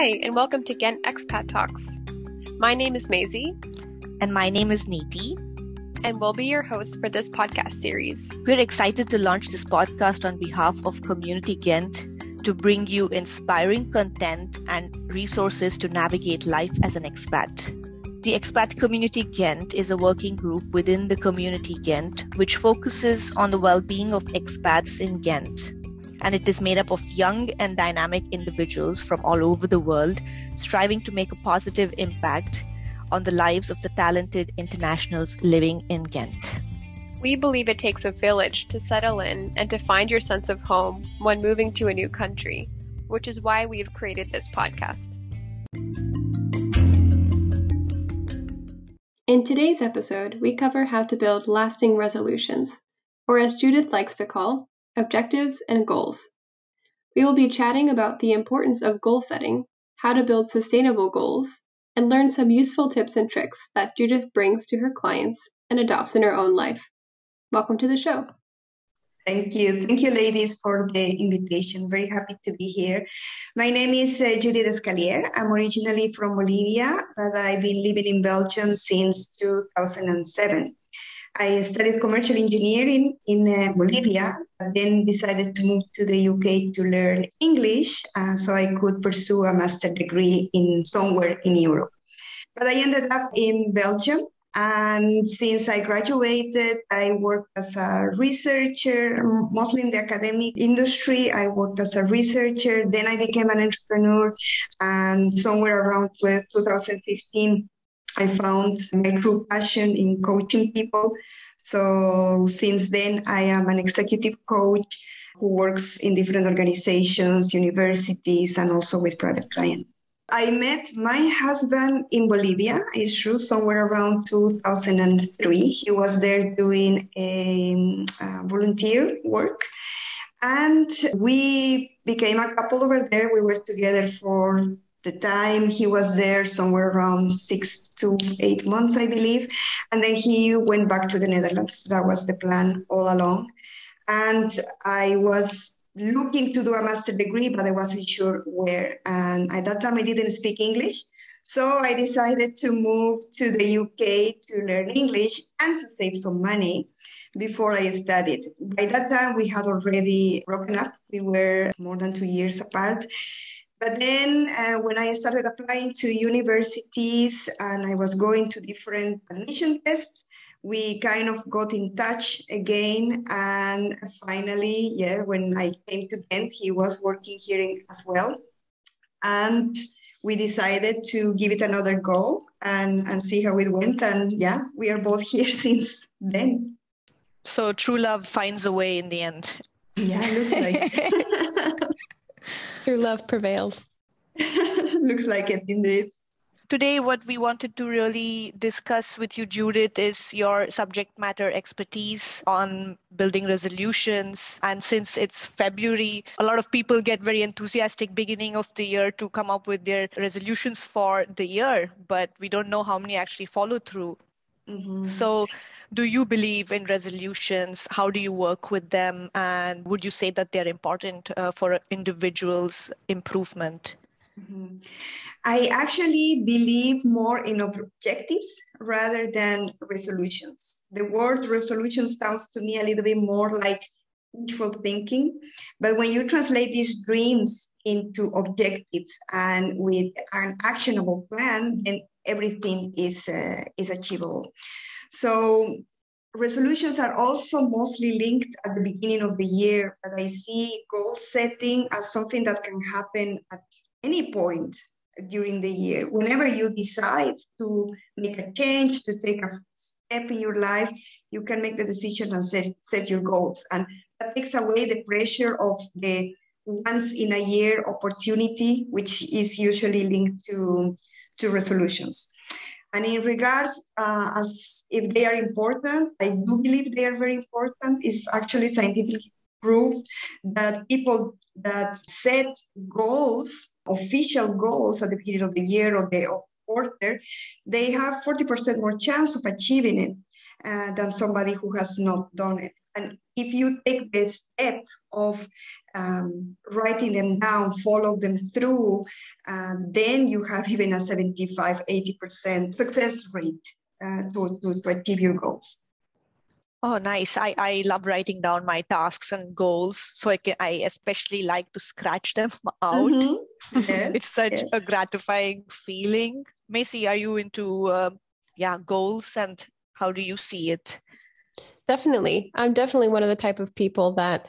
Hi, and welcome to Ghent Expat Talks. My name is Maisie. And my name is Neeti. And we'll be your hosts for this podcast series. We're excited to launch this podcast on behalf of Community Ghent to bring you inspiring content and resources to navigate life as an expat. The Expat Community Ghent is a working group within the Community Ghent which focuses on the well being of expats in Ghent. And it is made up of young and dynamic individuals from all over the world striving to make a positive impact on the lives of the talented internationals living in Ghent. We believe it takes a village to settle in and to find your sense of home when moving to a new country, which is why we've created this podcast. In today's episode, we cover how to build lasting resolutions, or as Judith likes to call, objectives and goals. We will be chatting about the importance of goal setting, how to build sustainable goals, and learn some useful tips and tricks that Judith brings to her clients and adopts in her own life. Welcome to the show. Thank you. Thank you, ladies, for the invitation. Very happy to be here. My name is uh, Judith Escalier. I'm originally from Bolivia, but I've been living in Belgium since 2007. I studied commercial engineering in uh, Bolivia, then decided to move to the UK to learn English uh, so I could pursue a master degree in somewhere in Europe. But I ended up in Belgium and since I graduated, I worked as a researcher, mostly in the academic industry. I worked as a researcher. Then I became an entrepreneur. And somewhere around 2015, I found my true passion in coaching people. So since then, I am an executive coach who works in different organizations, universities, and also with private clients. I met my husband in Bolivia, it's true, somewhere around 2003. He was there doing a, a volunteer work. And we became a couple over there. We were together for the time he was there somewhere around six to eight months i believe and then he went back to the netherlands that was the plan all along and i was looking to do a master degree, but I wasn't sure where. And at that time, I didn't speak English. So I decided to move to the UK to learn English and to save some money before I studied. By that time, we had already broken up. We were more than two years apart. But then, uh, when I started applying to universities and I was going to different admission tests, we kind of got in touch again. And finally, yeah, when I came to Ghent, he was working here as well. And we decided to give it another go and, and see how it went. And yeah, we are both here since then. So true love finds a way in the end. Yeah, it looks like. true love prevails. looks like it indeed today what we wanted to really discuss with you judith is your subject matter expertise on building resolutions and since it's february a lot of people get very enthusiastic beginning of the year to come up with their resolutions for the year but we don't know how many actually follow through mm-hmm. so do you believe in resolutions how do you work with them and would you say that they're important uh, for individuals improvement mm-hmm. I actually believe more in objectives rather than resolutions. The word resolution sounds to me a little bit more like wishful thinking. But when you translate these dreams into objectives and with an actionable plan, then everything is, uh, is achievable. So resolutions are also mostly linked at the beginning of the year, but I see goal setting as something that can happen at any point during the year. Whenever you decide to make a change, to take a step in your life, you can make the decision and set, set your goals. And that takes away the pressure of the once in a year opportunity, which is usually linked to, to resolutions. And in regards uh, as if they are important, I do believe they are very important. It's actually scientifically proved that people that set goals official goals at the beginning of the year or the quarter, they have 40% more chance of achieving it uh, than somebody who has not done it. And if you take the step of um, writing them down, follow them through, uh, then you have even a 75, 80% success rate uh, to, to, to achieve your goals. Oh, nice. I, I love writing down my tasks and goals. So I can, I especially like to scratch them out. Mm-hmm. Yes, it's such yes. a gratifying feeling. Maisie, are you into, uh, yeah, goals and how do you see it? Definitely. I'm definitely one of the type of people that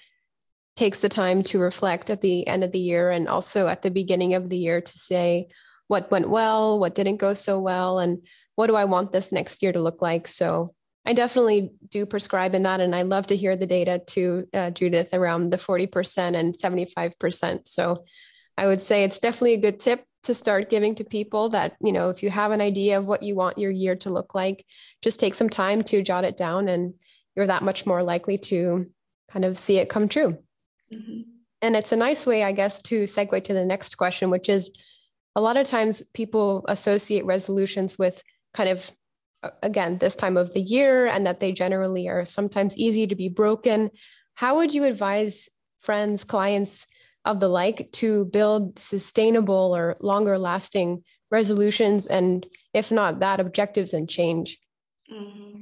takes the time to reflect at the end of the year and also at the beginning of the year to say what went well, what didn't go so well, and what do I want this next year to look like. So I definitely do prescribe in that. And I love to hear the data to uh, Judith around the 40% and 75%. So I would say it's definitely a good tip to start giving to people that, you know, if you have an idea of what you want your year to look like, just take some time to jot it down and you're that much more likely to kind of see it come true. Mm-hmm. And it's a nice way, I guess, to segue to the next question, which is a lot of times people associate resolutions with kind of again this time of the year and that they generally are sometimes easy to be broken. How would you advise friends clients of the like to build sustainable or longer lasting resolutions? And if not that objectives and change mm-hmm.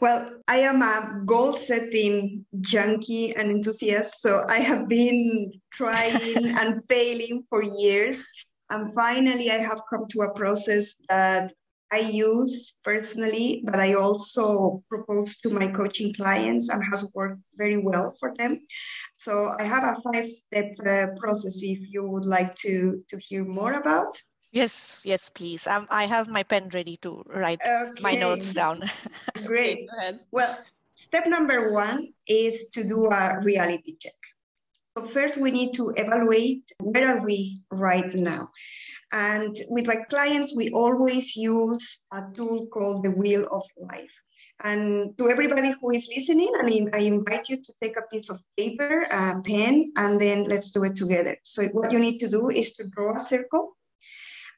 well i am a goal setting junkie and enthusiast so i have been trying and failing for years and finally i have come to a process that I use personally, but I also propose to my coaching clients and has worked very well for them. So I have a five step uh, process if you would like to, to hear more about. Yes, yes, please. Um, I have my pen ready to write okay. my notes down. Great. okay, well, step number one is to do a reality check. So first we need to evaluate where are we right now. And with my clients, we always use a tool called the Wheel of Life. And to everybody who is listening, I mean, I invite you to take a piece of paper, a pen, and then let's do it together. So what you need to do is to draw a circle,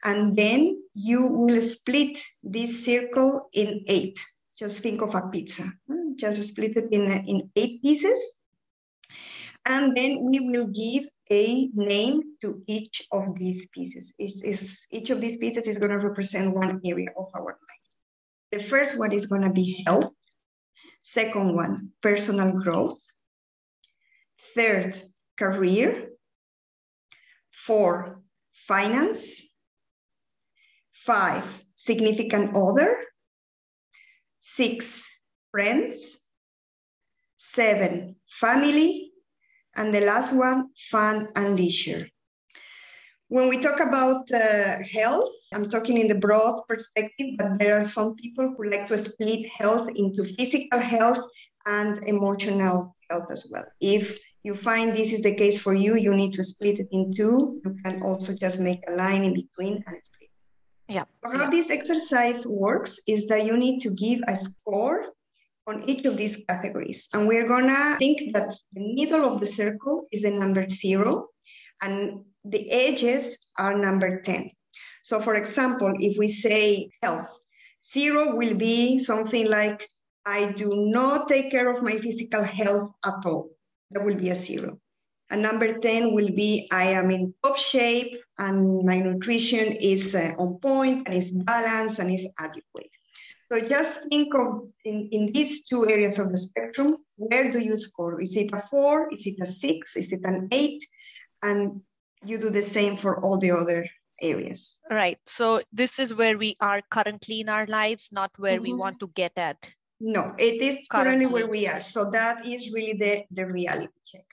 and then you will split this circle in eight. Just think of a pizza. Hmm, just split it in, in eight pieces. And then we will give a name to each of these pieces. Is, is each of these pieces is going to represent one area of our life. The first one is going to be health. Second one, personal growth. Third, career. Four, finance. Five, significant other. Six, friends. Seven, family. And the last one, fun and leisure. When we talk about uh, health, I'm talking in the broad perspective, but there are some people who like to split health into physical health and emotional health as well. If you find this is the case for you, you need to split it in two. You can also just make a line in between and split. Yeah. How this exercise works is that you need to give a score on each of these categories. And we're gonna think that the middle of the circle is the number zero and the edges are number 10. So for example, if we say health, zero will be something like, I do not take care of my physical health at all. That will be a zero. And number 10 will be, I am in top shape and my nutrition is uh, on point and is balanced and is adequate. So just think of in, in these two areas of the spectrum, where do you score? Is it a four? Is it a six? Is it an eight? And you do the same for all the other areas. Right. So this is where we are currently in our lives, not where mm-hmm. we want to get at. No, it is currently. currently where we are. So that is really the, the reality check.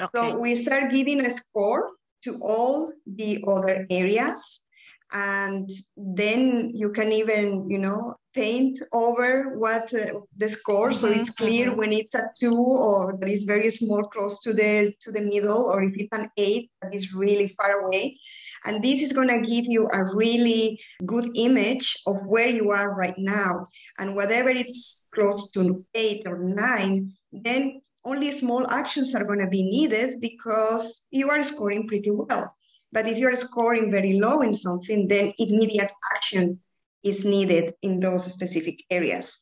Okay. So we start giving a score to all the other areas. And then you can even you know paint over what uh, the score. Mm-hmm, so it's clear mm-hmm. when it's a two or that is very small close to the to the middle or if it's an eight that is really far away. And this is going to give you a really good image of where you are right now. And whatever it's close to eight or nine then only small actions are going to be needed because you are scoring pretty well but if you're scoring very low in something, then immediate action is needed in those specific areas.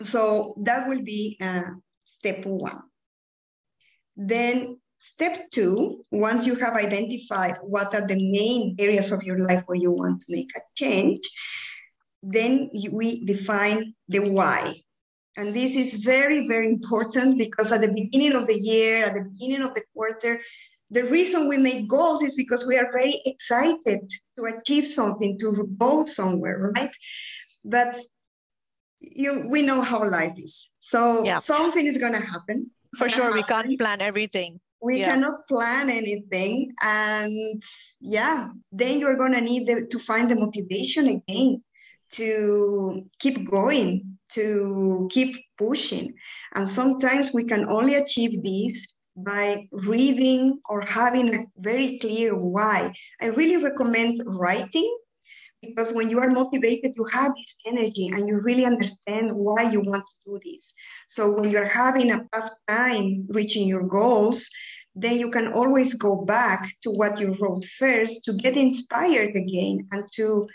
So that will be uh, step one. Then step two, once you have identified what are the main areas of your life where you want to make a change, then we define the why. And this is very, very important because at the beginning of the year, at the beginning of the quarter, the reason we make goals is because we are very excited to achieve something, to go somewhere, right? But you, we know how life is. So yeah. something is going to happen. For sure, happen. we can't plan everything. We yeah. cannot plan anything. And yeah, then you're going to need the, to find the motivation again to keep going, to keep pushing. And sometimes we can only achieve this by reading or having a very clear why. I really recommend writing because when you are motivated, you have this energy and you really understand why you want to do this. So when you're having a tough time reaching your goals, then you can always go back to what you wrote first to get inspired again and to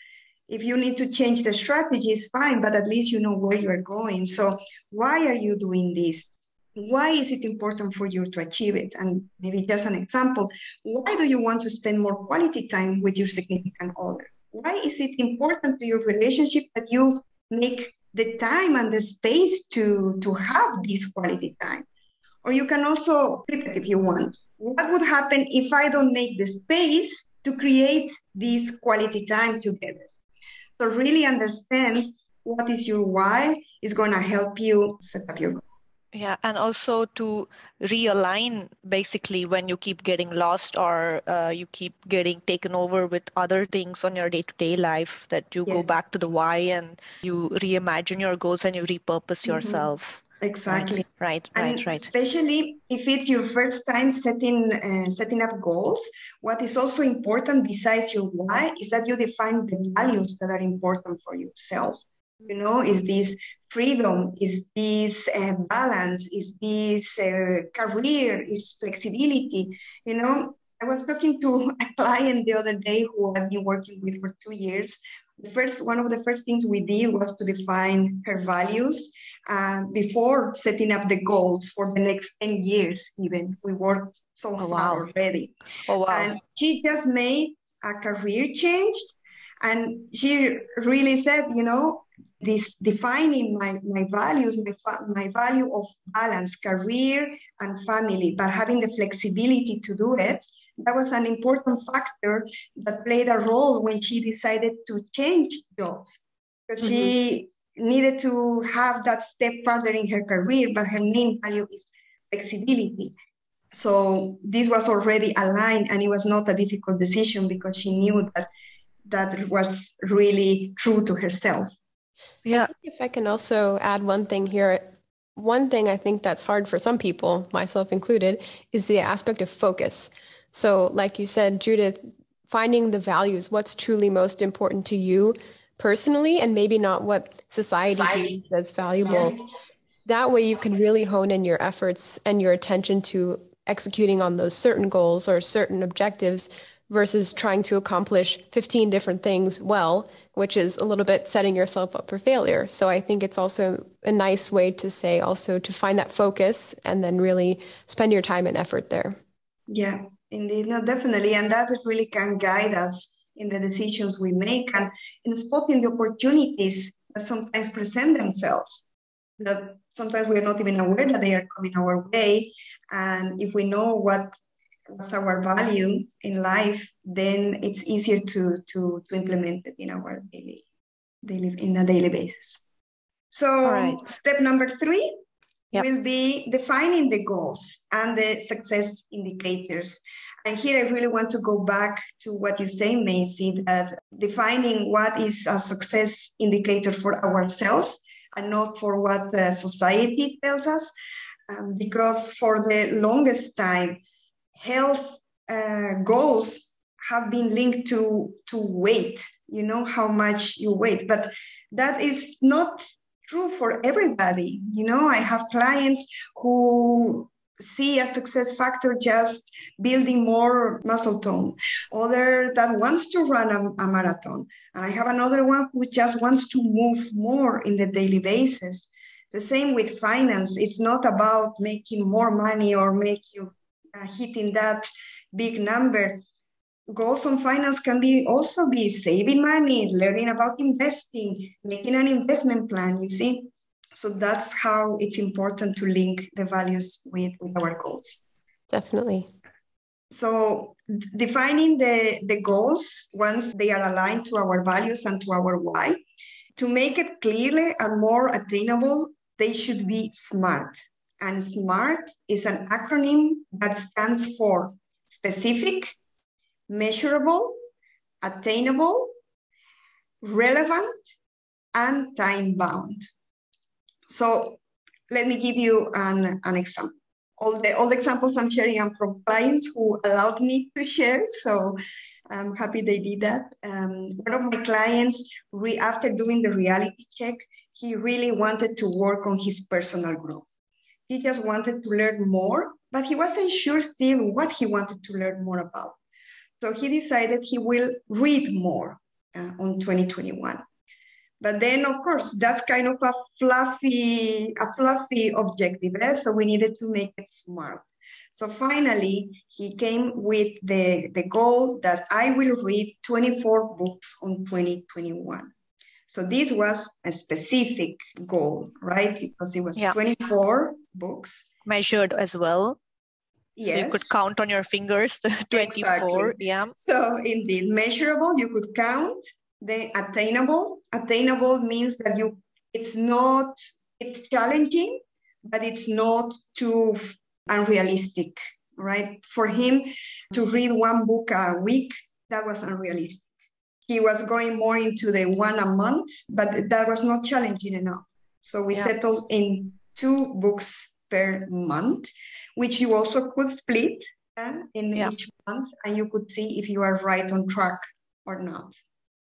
if you need to change the strategy it's fine but at least you know where you are going. So why are you doing this? Why is it important for you to achieve it? And maybe just an example why do you want to spend more quality time with your significant other? Why is it important to your relationship that you make the time and the space to to have this quality time? Or you can also flip it if you want. What would happen if i don't make the space to create this quality time together so really understand what is your why is going to help you set up your goal. Yeah, and also to realign basically when you keep getting lost or uh, you keep getting taken over with other things on your day to day life, that you yes. go back to the why and you reimagine your goals and you repurpose mm-hmm. yourself. Exactly. Right, right, and right. Especially if it's your first time setting uh, setting up goals, what is also important besides your why is that you define the values that are important for yourself. You know, is this freedom? Is this uh, balance? Is this uh, career? Is flexibility? You know, I was talking to a client the other day who I've been working with for two years. The first one of the first things we did was to define her values uh, before setting up the goals for the next 10 years even we worked so oh, far wow. already oh, wow. and she just made a career change and she really said you know this defining my, my values my, my value of balance career and family but having the flexibility to do it that was an important factor that played a role when she decided to change jobs because mm-hmm. she needed to have that step further in her career, but her main value is flexibility. So this was already aligned, and it was not a difficult decision because she knew that that was really true to herself. Yeah. if I can also add one thing here, one thing I think that's hard for some people, myself included, is the aspect of focus. So, like you said, Judith, finding the values, what's truly most important to you, personally and maybe not what society, society. as valuable. Yeah. That way you can really hone in your efforts and your attention to executing on those certain goals or certain objectives versus trying to accomplish 15 different things well, which is a little bit setting yourself up for failure. So I think it's also a nice way to say also to find that focus and then really spend your time and effort there. Yeah, indeed. No, definitely. And that really can guide us in the decisions we make and in spotting the opportunities that sometimes present themselves that sometimes we're not even aware that they are coming our way and if we know what what's our value in life then it's easier to to to implement it in our daily daily in a daily basis so right. step number three yep. will be defining the goals and the success indicators and here I really want to go back to what you say, Maisie, that defining what is a success indicator for ourselves and not for what society tells us. Um, because for the longest time, health uh, goals have been linked to, to weight, you know, how much you weigh. But that is not true for everybody. You know, I have clients who see a success factor just building more muscle tone other that wants to run a, a, marathon and i have another one who just wants to move more in the daily basis the same with finance it's not about making more money or make you uh, hitting that big number. Goals on finance can be also be saving money, learning about investing, making an investment plan, you see? So that's how it's important to link the values with, with our goals. Definitely. So defining the, the goals once they are aligned to our values and to our why, to make it clearly and more attainable, they should be SMART. And SMART is an acronym that stands for specific, measurable, attainable, relevant, and time bound. So let me give you an, an example. All the, all the examples I'm sharing are from clients who allowed me to share. So I'm happy they did that. Um, one of my clients, re, after doing the reality check, he really wanted to work on his personal growth. He just wanted to learn more, but he wasn't sure still what he wanted to learn more about. So he decided he will read more uh, on 2021. But then, of course, that's kind of a fluffy, a fluffy objective. Eh? So we needed to make it smart. So finally, he came with the, the goal that I will read 24 books on 2021. So this was a specific goal, right? Because it was yeah. 24 books. Measured as well. Yes. So you could count on your fingers the 24. Exactly. Yeah. So indeed, measurable, you could count. The attainable. Attainable means that you it's not it's challenging, but it's not too unrealistic, right? For him to read one book a week, that was unrealistic. He was going more into the one a month, but that was not challenging enough. So we yeah. settled in two books per month, which you also could split uh, in yeah. each month, and you could see if you are right on track or not.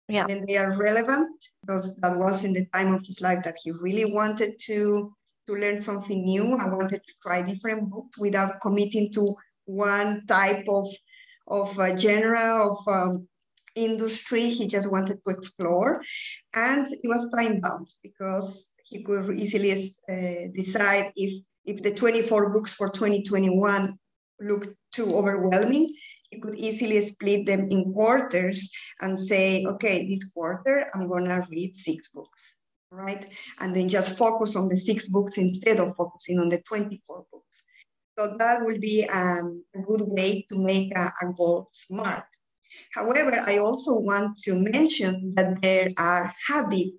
Yeah. And they are relevant because that was in the time of his life that he really wanted to to learn something new. I wanted to try different books without committing to one type of of a genre of um, industry. He just wanted to explore, and it was time bound because he could easily uh, decide if if the 24 books for 2021 looked too overwhelming he could easily split them in quarters and say okay this quarter i'm to read six books right and then just focus on the six books instead of focusing on the 24 books so that would be um, a good way to make a, a goal smart however i also want to mention that there are habit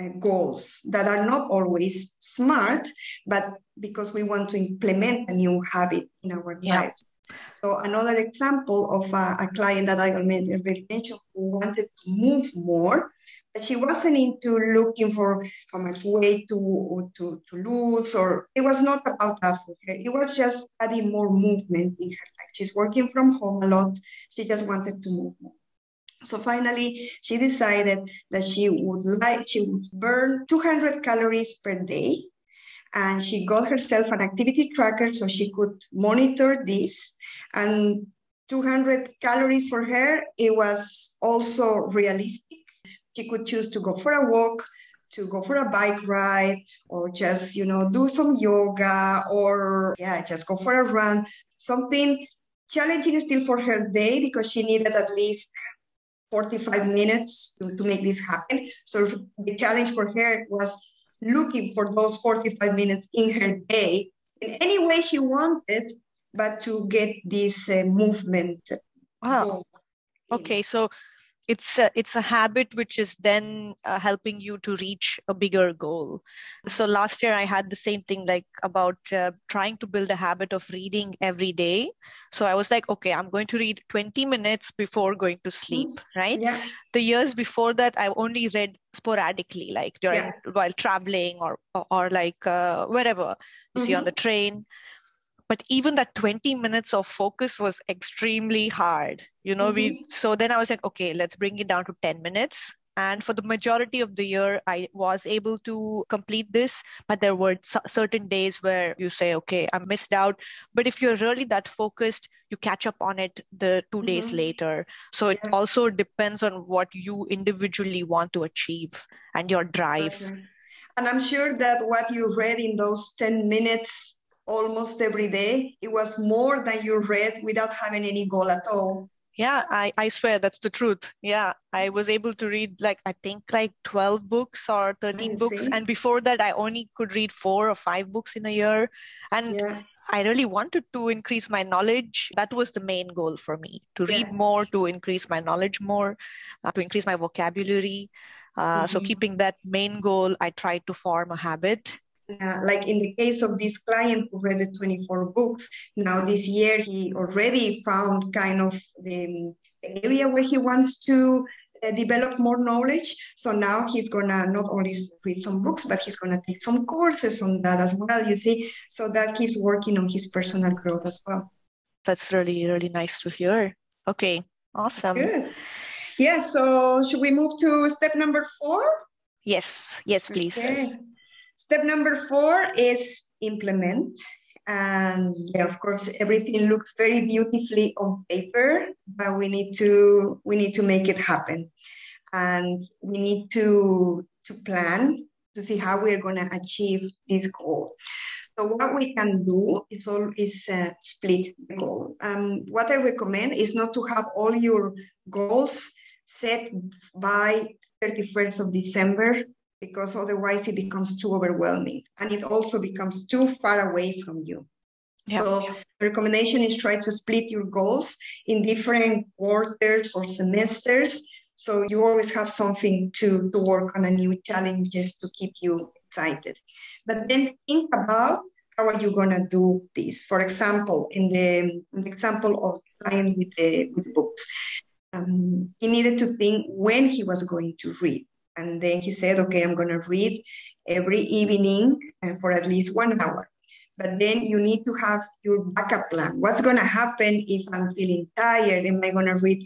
uh, goals that are not always smart, but because we want to implement a new habit in our yeah. lives. So another example of a, a client that I already mentioned who wanted to move more, but she wasn't into looking for how much weight to, to, to lose, or it was not about that for her. It was just adding more movement in her life. She's working from home a lot. She just wanted to move more. So finally, she decided that she would like she would burn 200 calories per day, and she got herself an activity tracker so she could monitor this. And 200 calories for her, it was also realistic. She could choose to go for a walk, to go for a bike ride, or just you know do some yoga, or yeah, just go for a run. Something challenging still for her day because she needed at least 45 minutes to, to make this happen. So the challenge for her was looking for those 45 minutes in her day in any way she wanted, but to get this uh, movement. Wow. Okay, so it's a, it's a habit which is then uh, helping you to reach a bigger goal so last year i had the same thing like about uh, trying to build a habit of reading every day so i was like okay i'm going to read 20 minutes before going to sleep right yeah. the years before that i only read sporadically like during yeah. while traveling or or, like uh, wherever you mm-hmm. see on the train but even that 20 minutes of focus was extremely hard you know mm-hmm. we so then i was like okay let's bring it down to 10 minutes and for the majority of the year i was able to complete this but there were certain days where you say okay i missed out but if you're really that focused you catch up on it the 2 mm-hmm. days later so it also depends on what you individually want to achieve and your drive okay. and i'm sure that what you read in those 10 minutes almost every day. It was more than you read without having any goal at all. Yeah, I, I swear that's the truth. Yeah, I was able to read like, I think like 12 books or 13 books. And before that, I only could read four or five books in a year. And yeah. I really wanted to increase my knowledge. That was the main goal for me to read yeah. more, to increase my knowledge more, uh, to increase my vocabulary. Uh, mm-hmm. So, keeping that main goal, I tried to form a habit. Uh, like in the case of this client who read the 24 books, now this year he already found kind of the, the area where he wants to uh, develop more knowledge. So now he's gonna not only read some books, but he's gonna take some courses on that as well. You see, so that keeps working on his personal growth as well. That's really really nice to hear. Okay, awesome. Good. Yeah. So should we move to step number four? Yes. Yes, please. Okay. Step number four is implement. And yeah, of course, everything looks very beautifully on paper, but we need to we need to make it happen, and we need to to plan to see how we're going to achieve this goal. So what we can do is all is uh, split the goal. Um, what I recommend is not to have all your goals set by 31st of December because otherwise it becomes too overwhelming and it also becomes too far away from you. So the recommendation is try to split your goals in different quarters or semesters. So you always have something to, to work on and new challenges to keep you excited. But then think about how are you going to do this? For example, in the, in the example of the client with the with books, um, he needed to think when he was going to read. And then he said, okay, I'm going to read every evening uh, for at least one hour. But then you need to have your backup plan. What's going to happen if I'm feeling tired? Am I going to read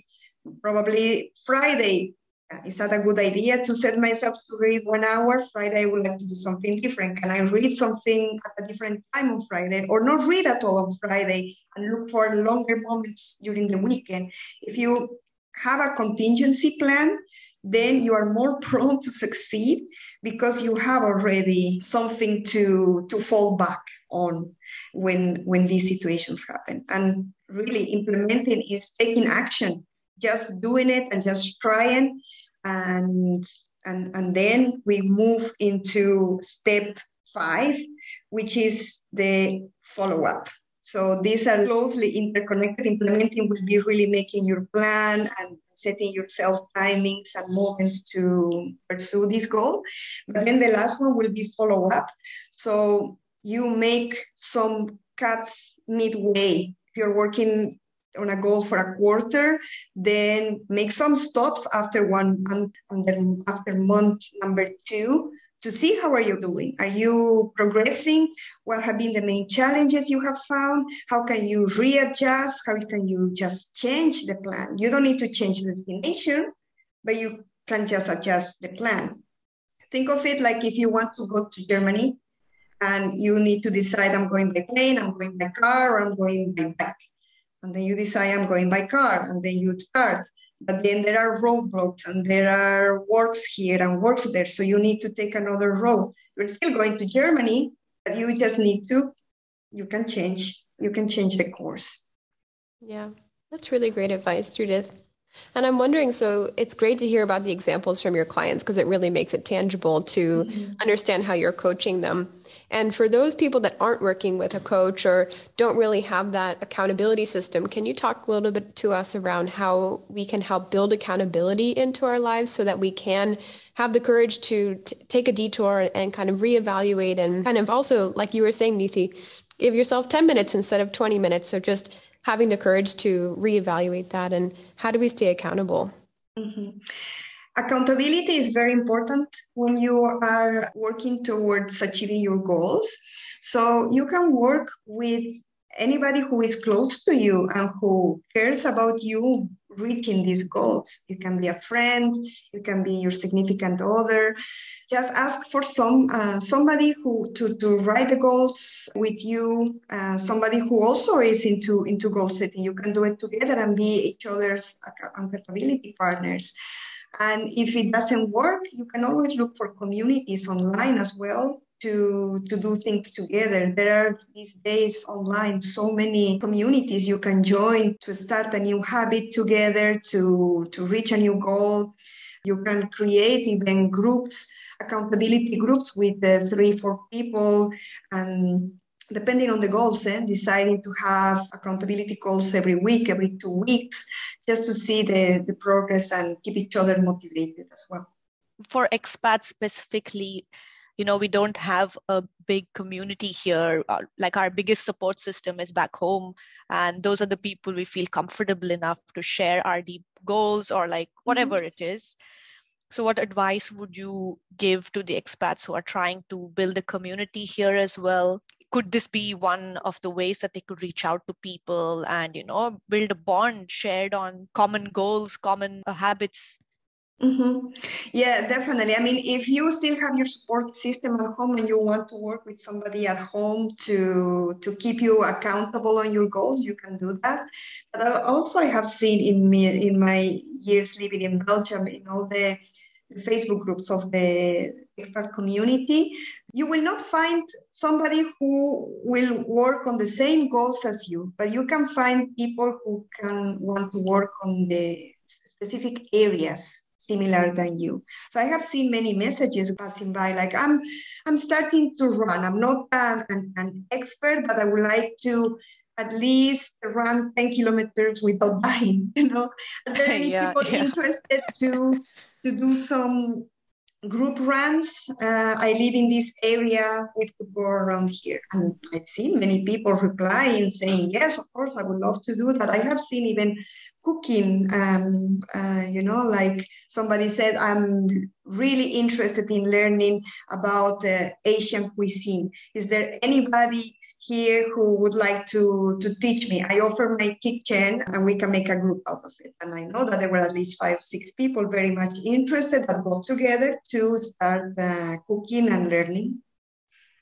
probably Friday? Uh, is that a good idea to set myself to read one hour? Friday, I would like to do something different. Can I read something at a different time on Friday or not read at all on Friday and look for longer moments during the weekend? If you have a contingency plan, then you are more prone to succeed because you have already something to to fall back on when when these situations happen. And really implementing is taking action just doing it and just trying. And and and then we move into step five which is the follow-up. So these are closely interconnected. Implementing will be really making your plan and setting yourself timings and moments to pursue this goal. But then the last one will be follow up. So you make some cuts midway. If you're working on a goal for a quarter, then make some stops after one month, after month number two to see how are you doing. Are you progressing? What have been the main challenges you have found? How can you readjust? How can you just change the plan? You don't need to change the destination but you can just adjust the plan. Think of it like if you want to go to germany and you need to decide i'm going by plane i'm going by car or i'm going by bike. And then you decide i'm going by car and then you start but then there are roadblocks and there are works here and works there. So you need to take another road. You're still going to Germany, but you just need to, you can change, you can change the course. Yeah, that's really great advice, Judith. And I'm wondering so it's great to hear about the examples from your clients because it really makes it tangible to mm-hmm. understand how you're coaching them. And for those people that aren't working with a coach or don't really have that accountability system, can you talk a little bit to us around how we can help build accountability into our lives so that we can have the courage to t- take a detour and kind of reevaluate and kind of also, like you were saying, Neeti, give yourself 10 minutes instead of 20 minutes. So just having the courage to reevaluate that and how do we stay accountable? Mm-hmm. Accountability is very important when you are working towards achieving your goals. So you can work with anybody who is close to you and who cares about you reaching these goals. It can be a friend, it can be your significant other. Just ask for some uh, somebody who to, to write the goals with you. Uh, somebody who also is into into goal setting. You can do it together and be each other's accountability partners. And if it doesn't work, you can always look for communities online as well to, to do things together. There are these days online so many communities you can join to start a new habit together, to, to reach a new goal. You can create even groups, accountability groups with uh, three, four people, and depending on the goals, eh, deciding to have accountability calls every week, every two weeks, just to see the, the progress and keep each other motivated as well. For expats specifically, you know we don't have a big community here uh, like our biggest support system is back home and those are the people we feel comfortable enough to share our deep goals or like whatever mm-hmm. it is so what advice would you give to the expats who are trying to build a community here as well could this be one of the ways that they could reach out to people and you know build a bond shared on common goals common uh, habits Mm-hmm. Yeah, definitely. I mean, if you still have your support system at home and you want to work with somebody at home to to keep you accountable on your goals, you can do that. But also, I have seen in me in my years living in Belgium, in all the Facebook groups of the expat community, you will not find somebody who will work on the same goals as you, but you can find people who can want to work on the specific areas similar than you. So I have seen many messages passing by like I'm I'm starting to run. I'm not an, an, an expert, but I would like to at least run 10 kilometers without dying, you know. Are there any yeah, people yeah. interested to to do some group runs. Uh, I live in this area. We could go around here. And I've seen many people replying saying, yes, of course, I would love to do that. But I have seen even cooking, um, uh, you know, like somebody said, I'm really interested in learning about the Asian cuisine. Is there anybody here who would like to, to teach me? I offer my kitchen and we can make a group out of it. And I know that there were at least five, six people very much interested that got together to start uh, cooking and learning.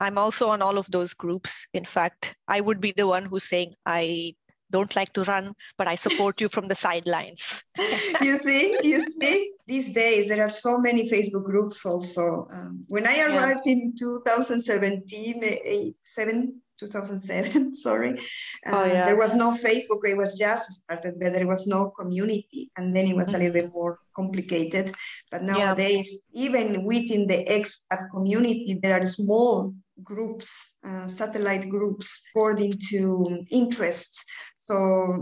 I'm also on all of those groups. In fact, I would be the one who's saying, I don't like to run, but I support you from the sidelines. you see, you see, these days there are so many Facebook groups also. Um, when I arrived yeah. in 2017, eh, seven, 2007, sorry, uh, oh, yeah. there was no Facebook, it was just started, but there was no community. And then it was mm-hmm. a little bit more complicated. But nowadays, yeah. even within the expat community, there are small groups, uh, satellite groups, according to interests. So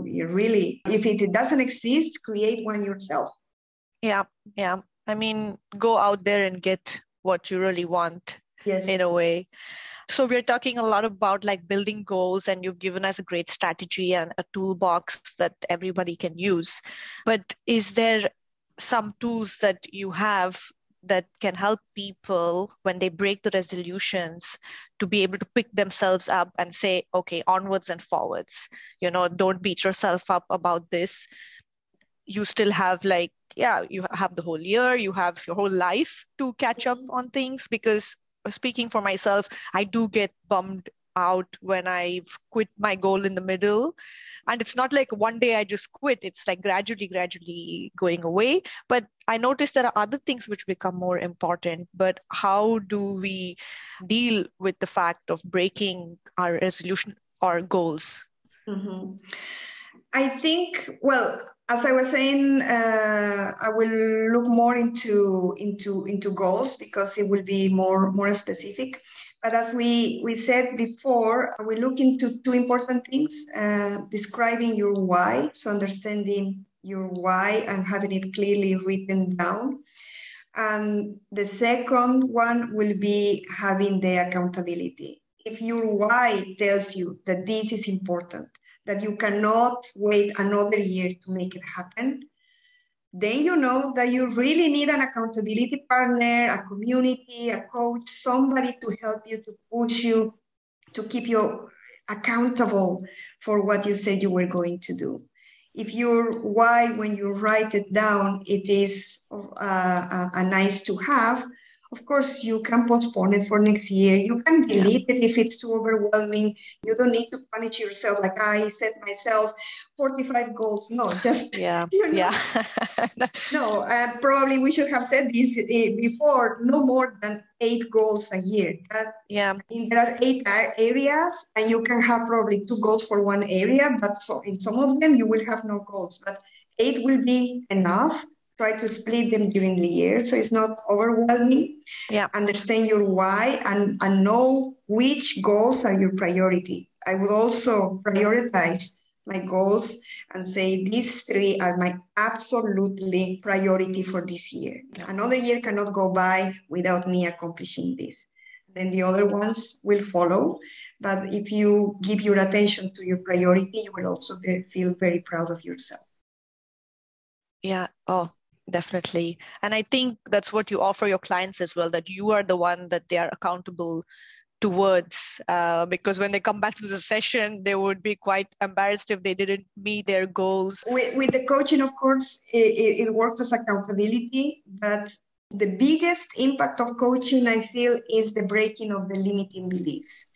really, if it doesn't exist, create one yourself. Yeah, yeah. I mean, go out there and get what you really want. Yes. In a way. So we're talking a lot about like building goals, and you've given us a great strategy and a toolbox that everybody can use. But is there some tools that you have that can help people when they break the resolutions to be able to pick themselves up and say okay onwards and forwards you know don't beat yourself up about this you still have like yeah you have the whole year you have your whole life to catch up on things because speaking for myself i do get bummed out when I've quit my goal in the middle. And it's not like one day I just quit, it's like gradually, gradually going away. But I noticed there are other things which become more important. But how do we deal with the fact of breaking our resolution our goals? Mm-hmm. I think, well, as I was saying, uh, I will look more into into into goals because it will be more more specific. But as we, we said before, we look into two important things uh, describing your why, so understanding your why and having it clearly written down. And the second one will be having the accountability. If your why tells you that this is important, that you cannot wait another year to make it happen, then you know that you really need an accountability partner, a community, a coach, somebody to help you, to push you, to keep you accountable for what you said you were going to do. If your why, when you write it down, it is uh, a, a nice to have, of course, you can postpone it for next year. You can delete yeah. it if it's too overwhelming. You don't need to punish yourself like I set myself 45 goals. No, just yeah, you know, yeah. no, uh, probably we should have said this uh, before. No more than eight goals a year. That, yeah, I mean, there are eight areas, and you can have probably two goals for one area. But so in some of them, you will have no goals. But eight will be enough try to split them during the year so it's not overwhelming. Yeah. Understand your why and, and know which goals are your priority. I would also prioritize my goals and say these three are my absolutely priority for this year. Another year cannot go by without me accomplishing this. Then the other ones will follow but if you give your attention to your priority you will also feel very proud of yourself. Yeah. Oh definitely. And i think that's what you offer your clients as well that you are the one that they are accountable towards uh, because when they come back to the session they would be quite embarrassed if they didn't meet their goals. With, with the coaching of course it, it works as accountability but the biggest impact of coaching i feel is the breaking of the limiting beliefs.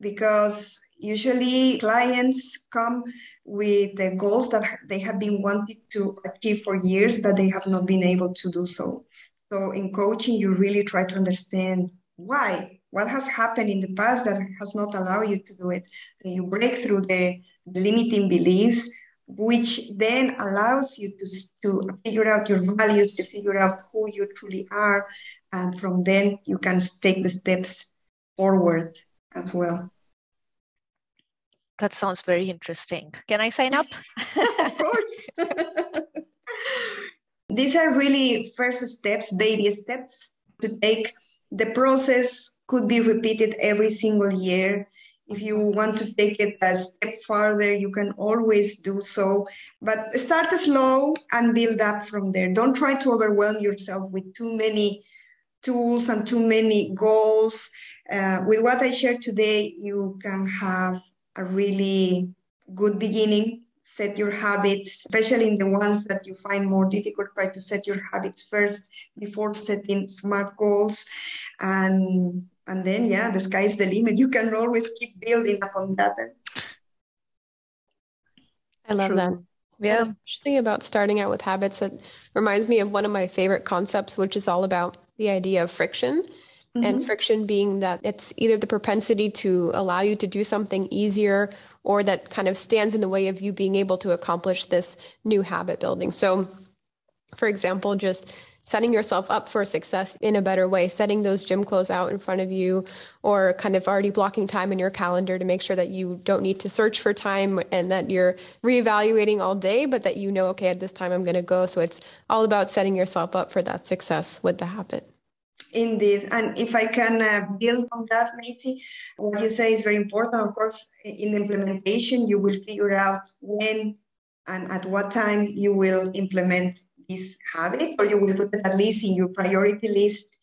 Because usually clients come with the goals that they have been wanting to achieve for years, but they have not been able to do so. So in coaching, you really try to understand why, what has happened in the past that has not allowed you to do it. And you break through the, the limiting beliefs, which then allows you to, to figure out your values, to figure out who you truly are. And from then you can take the steps forward as well. That sounds very interesting. Can I sign up? of course. These are really first steps, baby steps to take. The process could be repeated every single year. If you want to take it a step farther, you can always do so. But start slow and build up from there. Don't try to overwhelm yourself with too many tools and too many goals. Uh, with what I shared today, you can have a really good beginning. Set your habits, especially in the ones that you find more difficult. Try to set your habits first before setting smart goals, and and then yeah, the sky is the limit. You can always keep building upon that. I love True. that. Yeah. especially about starting out with habits, it reminds me of one of my favorite concepts, which is all about the idea of friction. Mm-hmm. And friction being that it's either the propensity to allow you to do something easier or that kind of stands in the way of you being able to accomplish this new habit building. So, for example, just setting yourself up for success in a better way, setting those gym clothes out in front of you, or kind of already blocking time in your calendar to make sure that you don't need to search for time and that you're reevaluating all day, but that you know, okay, at this time I'm going to go. So it's all about setting yourself up for that success with the habit. Indeed. And if I can uh, build on that, Maisie, what you say is very important. Of course, in the implementation, you will figure out when and at what time you will implement this habit, or you will put it at least in your priority list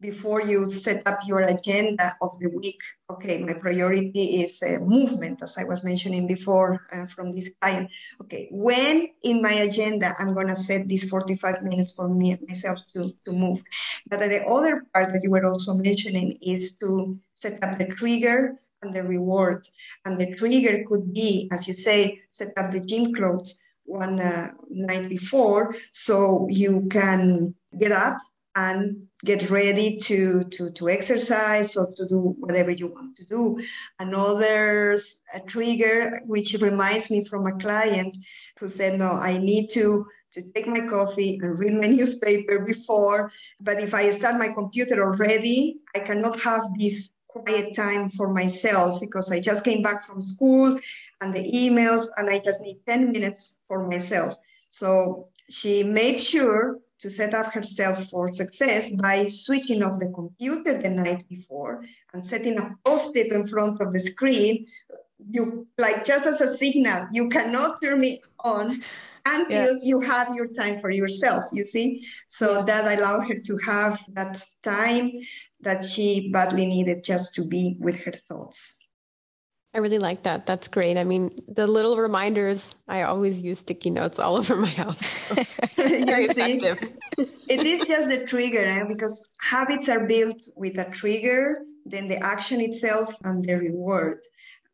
before you set up your agenda of the week. Okay, my priority is uh, movement, as I was mentioning before uh, from this client. Okay, when in my agenda I'm going to set these 45 minutes for me myself to, to move. But the other part that you were also mentioning is to set up the trigger and the reward. And the trigger could be, as you say, set up the gym clothes one uh, night before so you can get up and get ready to, to, to exercise or to do whatever you want to do. Another trigger, which reminds me from a client who said, no, I need to, to take my coffee and read my newspaper before, but if I start my computer already, I cannot have this quiet time for myself because I just came back from school and the emails and I just need 10 minutes for myself. So she made sure to set up herself for success by switching off the computer the night before and setting a post-it in front of the screen. You like just as a signal you cannot turn me on until yeah. you have your time for yourself you see? So that allowed her to have that time that she badly needed just to be with her thoughts I really like that. That's great. I mean, the little reminders, I always use sticky notes all over my house. Very effective. it is just the trigger eh? because habits are built with a trigger then the action itself and the reward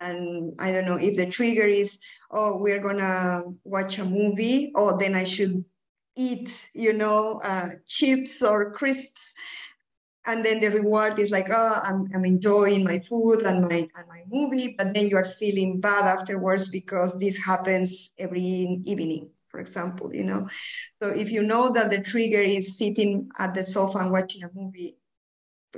and i don't know if the trigger is oh we're gonna watch a movie oh then i should eat you know uh, chips or crisps and then the reward is like oh I'm, I'm enjoying my food and my and my movie but then you are feeling bad afterwards because this happens every evening for example you know? So if you know that the trigger is sitting at the sofa and watching a movie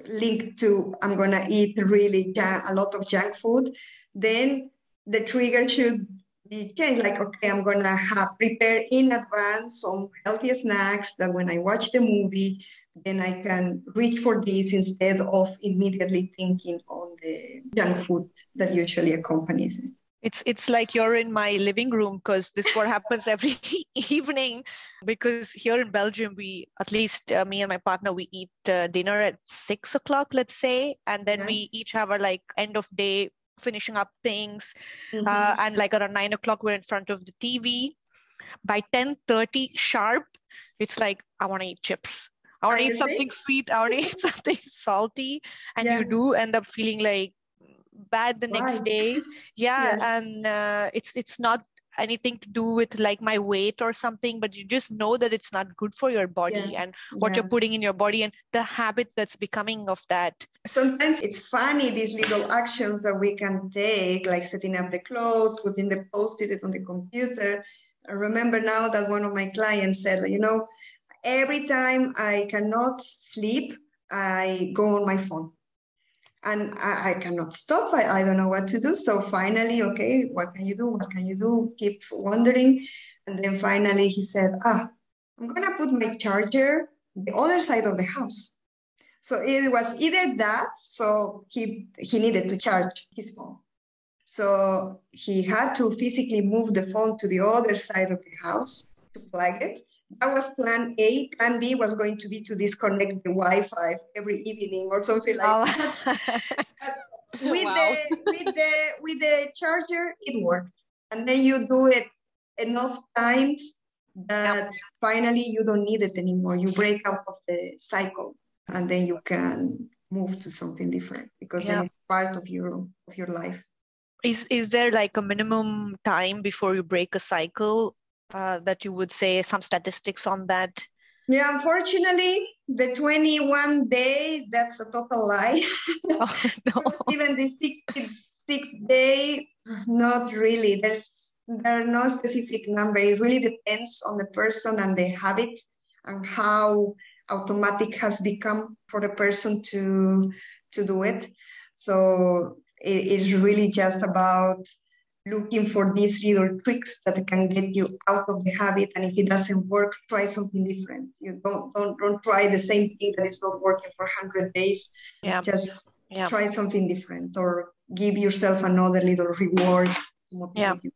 linked to i'm going to eat really a lot of junk food then the trigger should be changed like okay i'm going to have prepare in advance some healthy snacks that when i watch the movie then I can reach for this instead of immediately thinking on the junk food that usually accompanies it. It's it's like you're in my living room because this what happens every evening. Because here in Belgium, we at least uh, me and my partner we eat uh, dinner at six o'clock, let's say, and then yeah. we each have our like end of day finishing up things, mm-hmm. uh, and like around nine o'clock we're in front of the TV. By ten thirty sharp, it's like I want to eat chips I want to eat something sweet. I want to eat something salty. And yeah. you do end up feeling like bad the next right. day. Yeah. yeah. And uh, it's it's not anything to do with like my weight or something, but you just know that it's not good for your body yeah. and what you're putting in your body and the habit that's becoming of that. Sometimes it's funny, these little actions that we can take, like setting up the clothes, putting the post-it on the computer. I remember now that one of my clients said, you know, every time I cannot sleep, I go on my phone. And I, I cannot stop. I, I don't know what to do. So finally, okay, what can you do? What can you do? Keep wondering. And then finally he said, ah, I'm gonna put my charger the other side of the house. So it was either that, so he he needed to charge his phone. So he had to physically move the phone to the other side of the house to plug it that was plan A. Plan B was going to be to disconnect the Wi-Fi every evening or something like oh. that. with wow. the with the with the charger, it worked. And then you do it enough times that finally you don't need it anymore. You break out of the cycle, and then you can move to something different because then it's part of your of your life. Is is there like a minimum time before you break a cycle uh, that you would say some statistics on that? Yeah, unfortunately, the 21 days, that's a total lie. Oh, no. Even the 66 day, not really. There's there are no specific number. It really depends on the person and the habit and how automatic has become for the person to to do it. So it is really just about looking for these little tricks that can get you out of the habit and if it doesn't work try something different. You don't don't don't try the same thing that is not working for 100 days. Yeah. Just yeah. try something different or give yourself another little reward yeah. you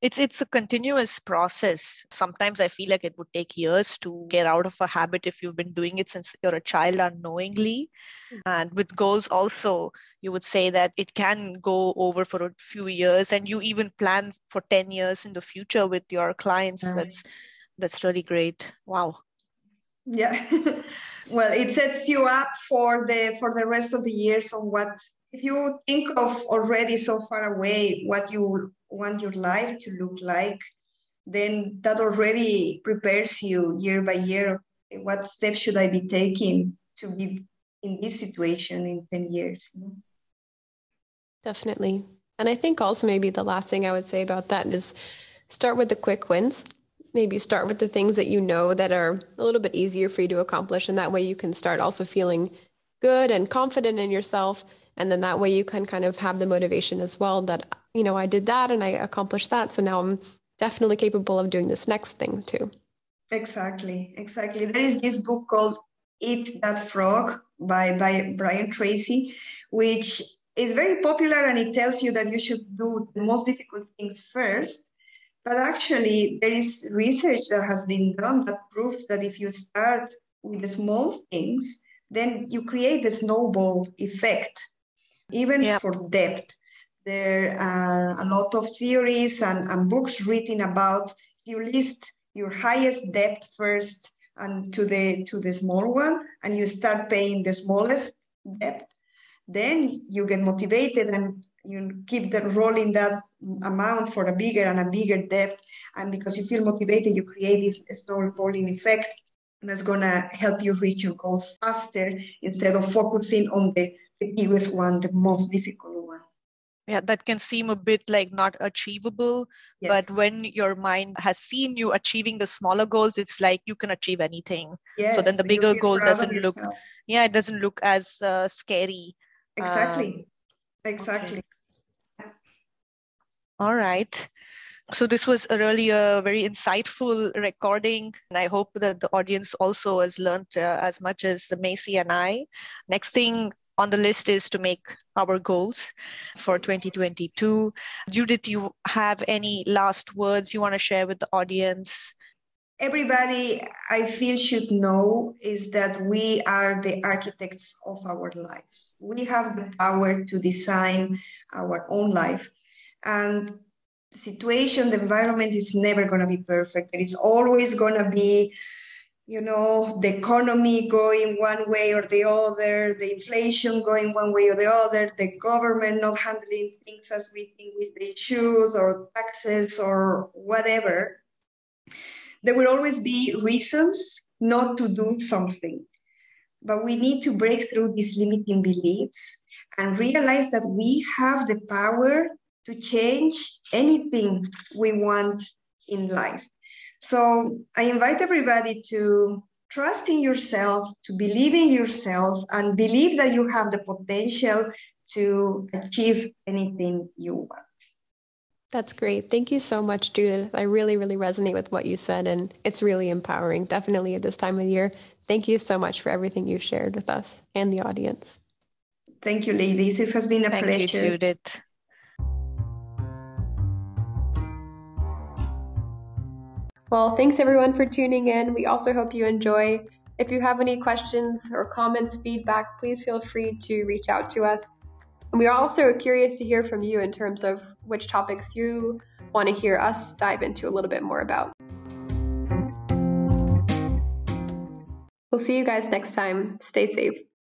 it's it's a continuous process. Sometimes i feel like it would take years to get out of a habit if you've been doing it since you're a child unknowingly. Mm-hmm. and with goals also you would say that it can go over for a few years and you even plan for 10 years in the future with your clients. Right. that's that's really great. Wow. Yeah. Well it sets you up for the for the rest of the years on what if you think of already so far away what you want your life to look like, then that already prepares you year by year. What steps should I be taking to be in this situation in 10 years? Definitely. And I think also maybe the last thing I would say about that is start with the quick wins. Maybe start with the things that you know that are a little bit easier for you to accomplish. And that way you can start also feeling good and confident in yourself and then that way you can kind of have the motivation as well that you know i did that and i accomplished that so now i'm definitely capable of doing this next thing too exactly exactly there is this book called eat that frog by by brian tracy which is very popular and it tells you that you should do the most difficult things first but actually there is research that has been done that proves that if you start with the small things then you create the snowball effect even yeah. for debt. There are a lot of theories and, and books written about you list your highest debt first and to the to the small one and you start paying the smallest debt. Then you get motivated and you keep the rolling that amount for a bigger and a bigger debt. And because you feel motivated you create this snowballing effect that's going to help you reach your goals faster instead of focusing on the, the biggest one the most difficult yeah that can seem a bit like not achievable yes. but when your mind has seen you achieving the smaller goals it's like you can achieve anything. Yes, so then the bigger goal doesn't look yeah it doesn't look as uh, scary. Exactly. Um, exactly. okay. all right. So this was a really a very insightful recording and i hope that the audience also has learned uh, as much as Maisie and i. Next thing on the list is to make our goals for 2022. Judith, you have any last words you want to share with the audience? Everybody, I feel, should know is that we are the architects of our lives. We have the power to design our own life. And the situation, the environment is never going to be perfect. It's always going to be you know, the economy going one way or the other, the inflation going one way or the other, the government not handling things as we think they should, or taxes or whatever, there will always be reasons not to do something. But we need to break through these limiting beliefs and realize that we have the power to change anything we want in life. So I invite everybody to trust in yourself, to believe in yourself, and believe that you have the potential to achieve anything you want. That's great. Thank you so much, Judith. I really, really resonate with what you said, and it's really empowering, definitely at this time of year. Thank you so much for everything you shared with us and the audience. Thank you, ladies. It has been a Thank pleasure. You, Judith. Well, thanks everyone for tuning in. We also hope you enjoy. If you have any questions or comments, feedback, please feel free to reach out to us. And we are also curious to hear from you in terms of which topics you want to hear us dive into a little bit more about. We'll see you guys next time. Stay safe.